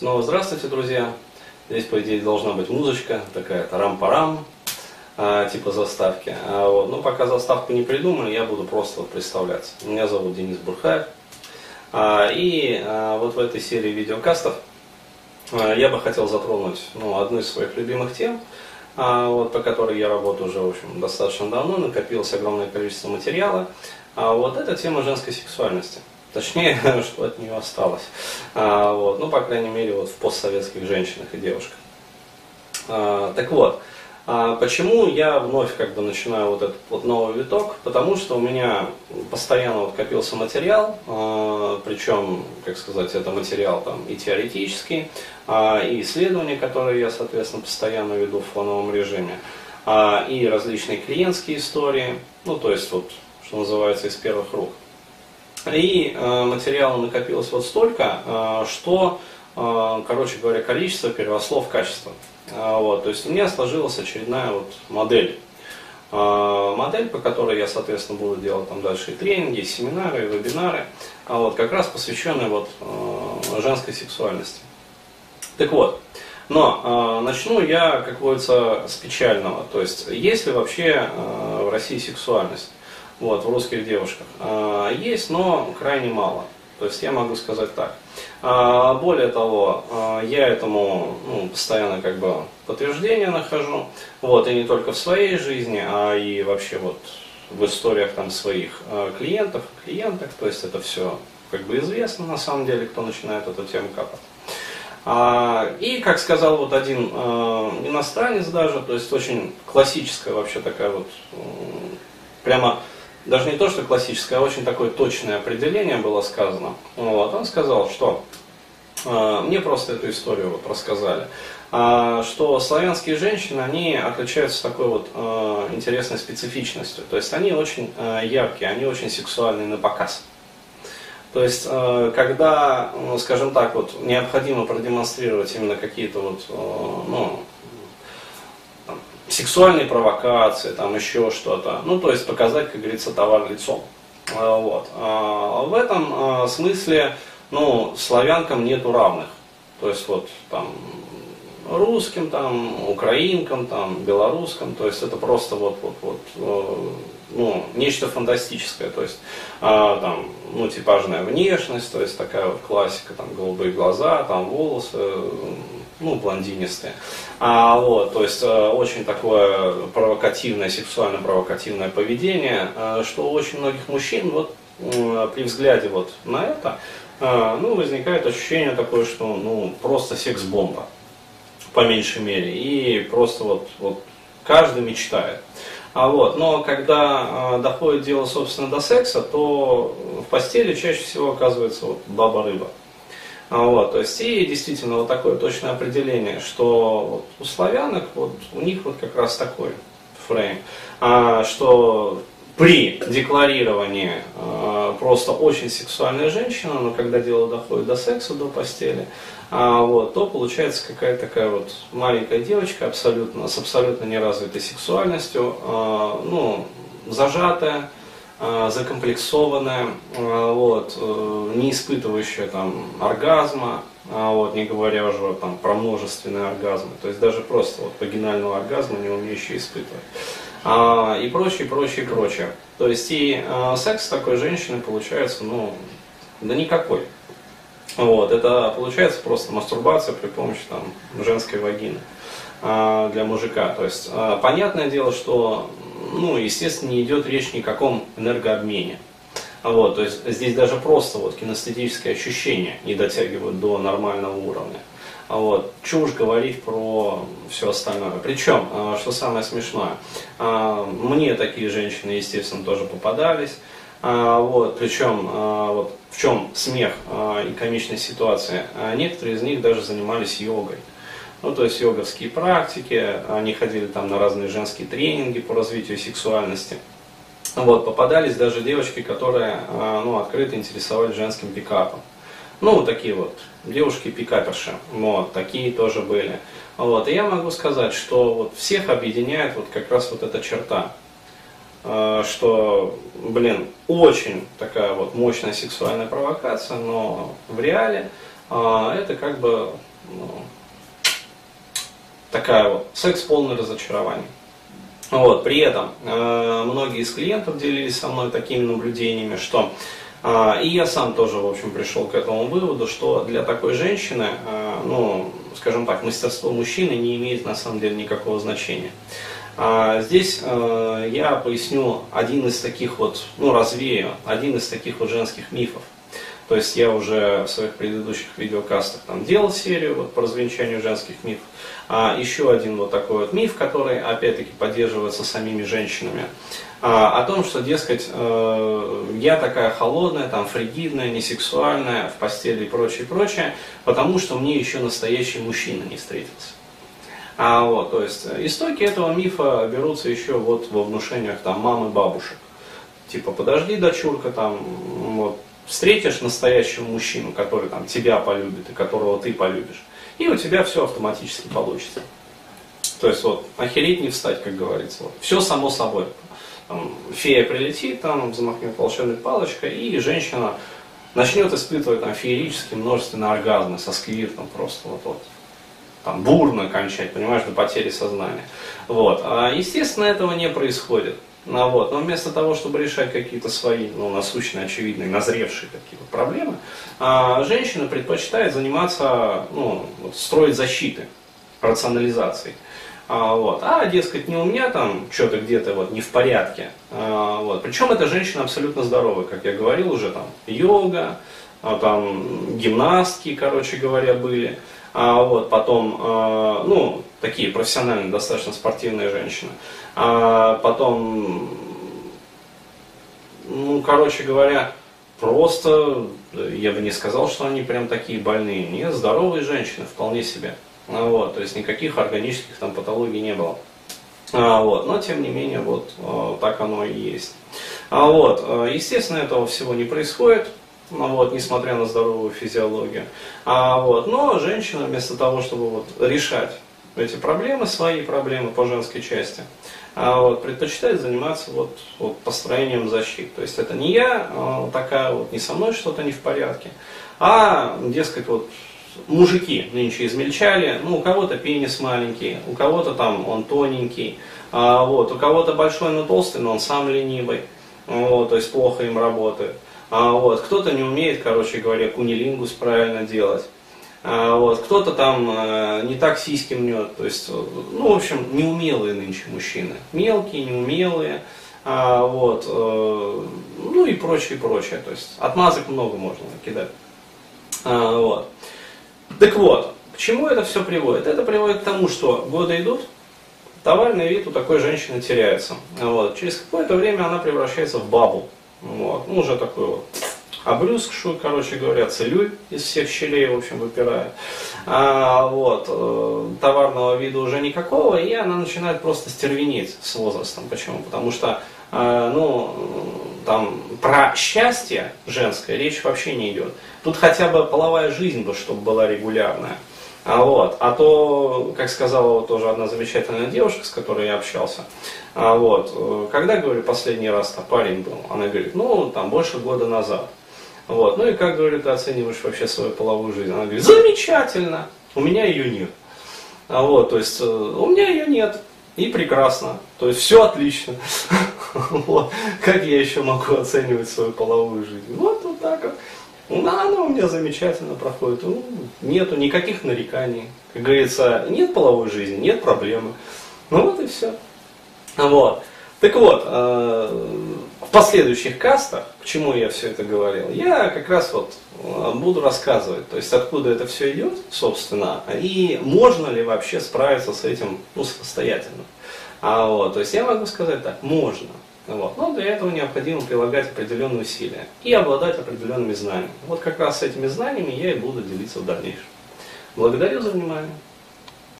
Снова здравствуйте, друзья. Здесь, по идее, должна быть музычка, такая тарам-парам, а, типа заставки. А, вот. Но пока заставку не придумали, я буду просто вот представляться. Меня зовут Денис Бурхаев. А, и а, вот в этой серии видеокастов а, я бы хотел затронуть ну, одну из своих любимых тем, а, вот, по которой я работаю уже в общем, достаточно давно, накопилось огромное количество материала. Вот это тема женской сексуальности. Точнее, что от нее осталось. А, вот, ну, по крайней мере, вот в постсоветских женщинах и девушках. А, так вот, а почему я вновь как бы начинаю вот этот вот новый виток? Потому что у меня постоянно вот копился материал, а, причем, как сказать, это материал там и теоретический, а, и исследования, которые я, соответственно, постоянно веду в фоновом режиме, а, и различные клиентские истории, ну, то есть вот, что называется, из первых рук. И э, материала накопилось вот столько, э, что, э, короче говоря, количество переросло в качество. Вот, то есть у меня сложилась очередная вот модель. Модель, по которой я, соответственно, буду делать там дальше и тренинги, и семинары, и вебинары, а вот как раз посвященные вот женской сексуальности. Так вот, но начну я, как говорится, с печального. То есть, есть ли вообще в России сексуальность? Вот, в русских девушках. А, есть, но крайне мало. То есть я могу сказать так. А, более того, а, я этому ну, постоянно как бы подтверждение нахожу. Вот, и не только в своей жизни, а и вообще вот в историях там своих клиентов, клиенток. То есть это все как бы известно на самом деле, кто начинает эту тему капать. И, как сказал вот один иностранец даже, то есть очень классическая вообще такая вот, прямо даже не то, что классическое, а очень такое точное определение было сказано. Вот, он сказал, что э, мне просто эту историю вот рассказали, э, что славянские женщины, они отличаются такой вот э, интересной специфичностью. То есть они очень э, яркие, они очень сексуальные на показ. То есть, э, когда, ну, скажем так, вот, необходимо продемонстрировать именно какие-то вот, э, ну, сексуальные провокации, там еще что-то. Ну, то есть показать, как говорится, товар лицом. А, вот. А, в этом а, смысле, ну, славянкам нету равных. То есть вот там русским, там, украинкам, там, белорусским, то есть это просто вот, вот, вот, э, ну, нечто фантастическое, то есть там, ну, типажная внешность, то есть такая вот классика, там, голубые глаза, там, волосы, ну, блондинистые. А, вот, то есть э, очень такое провокативное, сексуально провокативное поведение, э, что у очень многих мужчин вот э, при взгляде вот на это, э, ну, возникает ощущение такое, что ну, просто секс-бомба, по меньшей мере, и просто вот, вот каждый мечтает. А вот, но когда э, доходит дело, собственно, до секса, то в постели чаще всего оказывается вот баба-рыба. А, вот, то есть и действительно вот такое точное определение, что вот у славянок вот у них вот как раз такой фрейм, а, что при декларировании а, просто очень сексуальная женщина, но когда дело доходит до секса, до постели, а, вот, то получается какая-то такая вот маленькая девочка абсолютно, с абсолютно неразвитой сексуальностью, а, ну, зажатая, Э, закомплексованная, э, вот, э, не испытывающая там оргазма, вот, не говоря уже там, про множественные оргазмы, то есть даже просто вот, вагинального оргазма не умеющая испытывать. А, и прочее, прочее, прочее. То есть и а, секс такой женщины получается, ну, да никакой. Вот, это получается просто мастурбация при помощи там, женской вагины а, для мужика. То есть, понятное дело, что ну, естественно, не идет речь ни о каком энергообмене. Вот, то есть здесь даже просто вот кинестетические ощущения не дотягивают до нормального уровня. Вот. Чего уж говорить про все остальное. Причем, а, что самое смешное, а, мне такие женщины, естественно, тоже попадались. А, вот, причем, вот, в чем смех и комичность ситуации, некоторые из них даже занимались йогой. Ну, то есть йоговские практики, они ходили там на разные женские тренинги по развитию сексуальности. Вот, попадались даже девочки, которые а, ну, открыто интересовались женским пикапом. Ну, такие вот девушки-пикаперши, вот, такие тоже были. Вот, и я могу сказать, что вот всех объединяет вот как раз вот эта черта, а, что, блин, очень такая вот мощная сексуальная провокация, но в реале а, это как бы ну, такая вот секс полное разочарование. Вот, при этом э, многие из клиентов делились со мной такими наблюдениями, что и я сам тоже, в общем, пришел к этому выводу, что для такой женщины, э, ну, скажем так, мастерство мужчины не имеет на самом деле никакого значения. А здесь э, я поясню один из таких вот, ну, развею, один из таких вот женских мифов. То есть я уже в своих предыдущих видеокастах там делал серию вот, по развенчанию женских мифов. А еще один вот такой вот миф, который опять-таки поддерживается самими женщинами. А, о том, что, дескать, э, я такая холодная, там, фригидная, несексуальная в постели и прочее, прочее, потому что мне еще настоящий мужчина не встретился. А вот, то есть истоки этого мифа берутся еще вот во внушениях там мамы, бабушек. Типа, подожди, дочурка, там, вот, встретишь настоящего мужчину, который там тебя полюбит и которого ты полюбишь, и у тебя все автоматически получится. То есть вот охереть не встать, как говорится. Вот. Все само собой. Там, фея прилетит, там замахнет волшебной палочкой, и женщина начнет испытывать там феерические множественные оргазмы со сквиртом просто вот, вот там бурно кончать, понимаешь, до потери сознания. Вот. А естественно этого не происходит. Ну, вот. Но вместо того, чтобы решать какие-то свои ну, насущные, очевидные, назревшие какие-то проблемы, а, женщина предпочитает заниматься, ну, вот, строить защиты, рационализацией. А, вот. а, дескать, не у меня там что-то где-то вот не в порядке. А, вот. Причем эта женщина абсолютно здоровая, как я говорил уже, там йога, а, там гимнастки, короче говоря, были. А, вот, потом, а, ну, такие профессиональные, достаточно спортивные женщины. А потом, ну, короче говоря, просто, я бы не сказал, что они прям такие больные. Нет, здоровые женщины, вполне себе. А вот, то есть никаких органических там патологий не было. А, вот, но тем не менее, вот а, так оно и есть. А, вот, а, естественно, этого всего не происходит, ну, вот, несмотря на здоровую физиологию. А, вот, но женщина вместо того, чтобы вот, решать эти проблемы, свои проблемы по женской части, а вот, предпочитает заниматься вот, вот, построением защит. То есть это не я а, такая, вот, не со мной что-то не в порядке, а, дескать, вот, мужики нынче измельчали, ну, у кого-то пенис маленький, у кого-то там он тоненький, а, вот, у кого-то большой, но толстый, но он сам ленивый, вот, то есть плохо им работает. А, вот, кто-то не умеет, короче говоря, кунилингус правильно делать. А, вот, кто-то там а, не так сиськи мнет, то есть, ну, в общем, неумелые нынче мужчины. Мелкие, неумелые, а, вот, а, ну и прочее, прочее. То есть, отмазок много можно накидать. А, вот. Так вот, к чему это все приводит? Это приводит к тому, что годы идут, товарный вид у такой женщины теряется. Вот. Через какое-то время она превращается в бабу. Вот. Ну, уже такой вот обрюзгшую, короче говоря, целюй из всех щелей, в общем, выпирает. А, вот, э, товарного вида уже никакого, и она начинает просто стервенеть с возрастом. Почему? Потому что, э, ну, там, про счастье женское речь вообще не идет. Тут хотя бы половая жизнь бы, чтобы была регулярная. А, вот. а то, как сказала тоже одна замечательная девушка, с которой я общался, а, вот, э, когда, говорю, последний раз -то парень был, она говорит, ну, там, больше года назад. Вот. Ну и как, говорю, ты оцениваешь вообще свою половую жизнь? Она говорит, замечательно, у меня ее нет. А вот, то есть, э, у меня ее нет, и прекрасно. То есть, все отлично. Вот. Как я еще могу оценивать свою половую жизнь? Вот, вот так вот. Ну, она у меня замечательно проходит. Ну, нету никаких нареканий. Как говорится, нет половой жизни, нет проблемы. Ну вот и все. Вот. Так вот, э, в последующих кастах, к чему я все это говорил, я как раз вот э, буду рассказывать, то есть откуда это все идет, собственно, и можно ли вообще справиться с этим ну, самостоятельно. А вот, то есть я могу сказать так, можно. Вот. Но для этого необходимо прилагать определенные усилия и обладать определенными знаниями. Вот как раз с этими знаниями я и буду делиться в дальнейшем. Благодарю за внимание.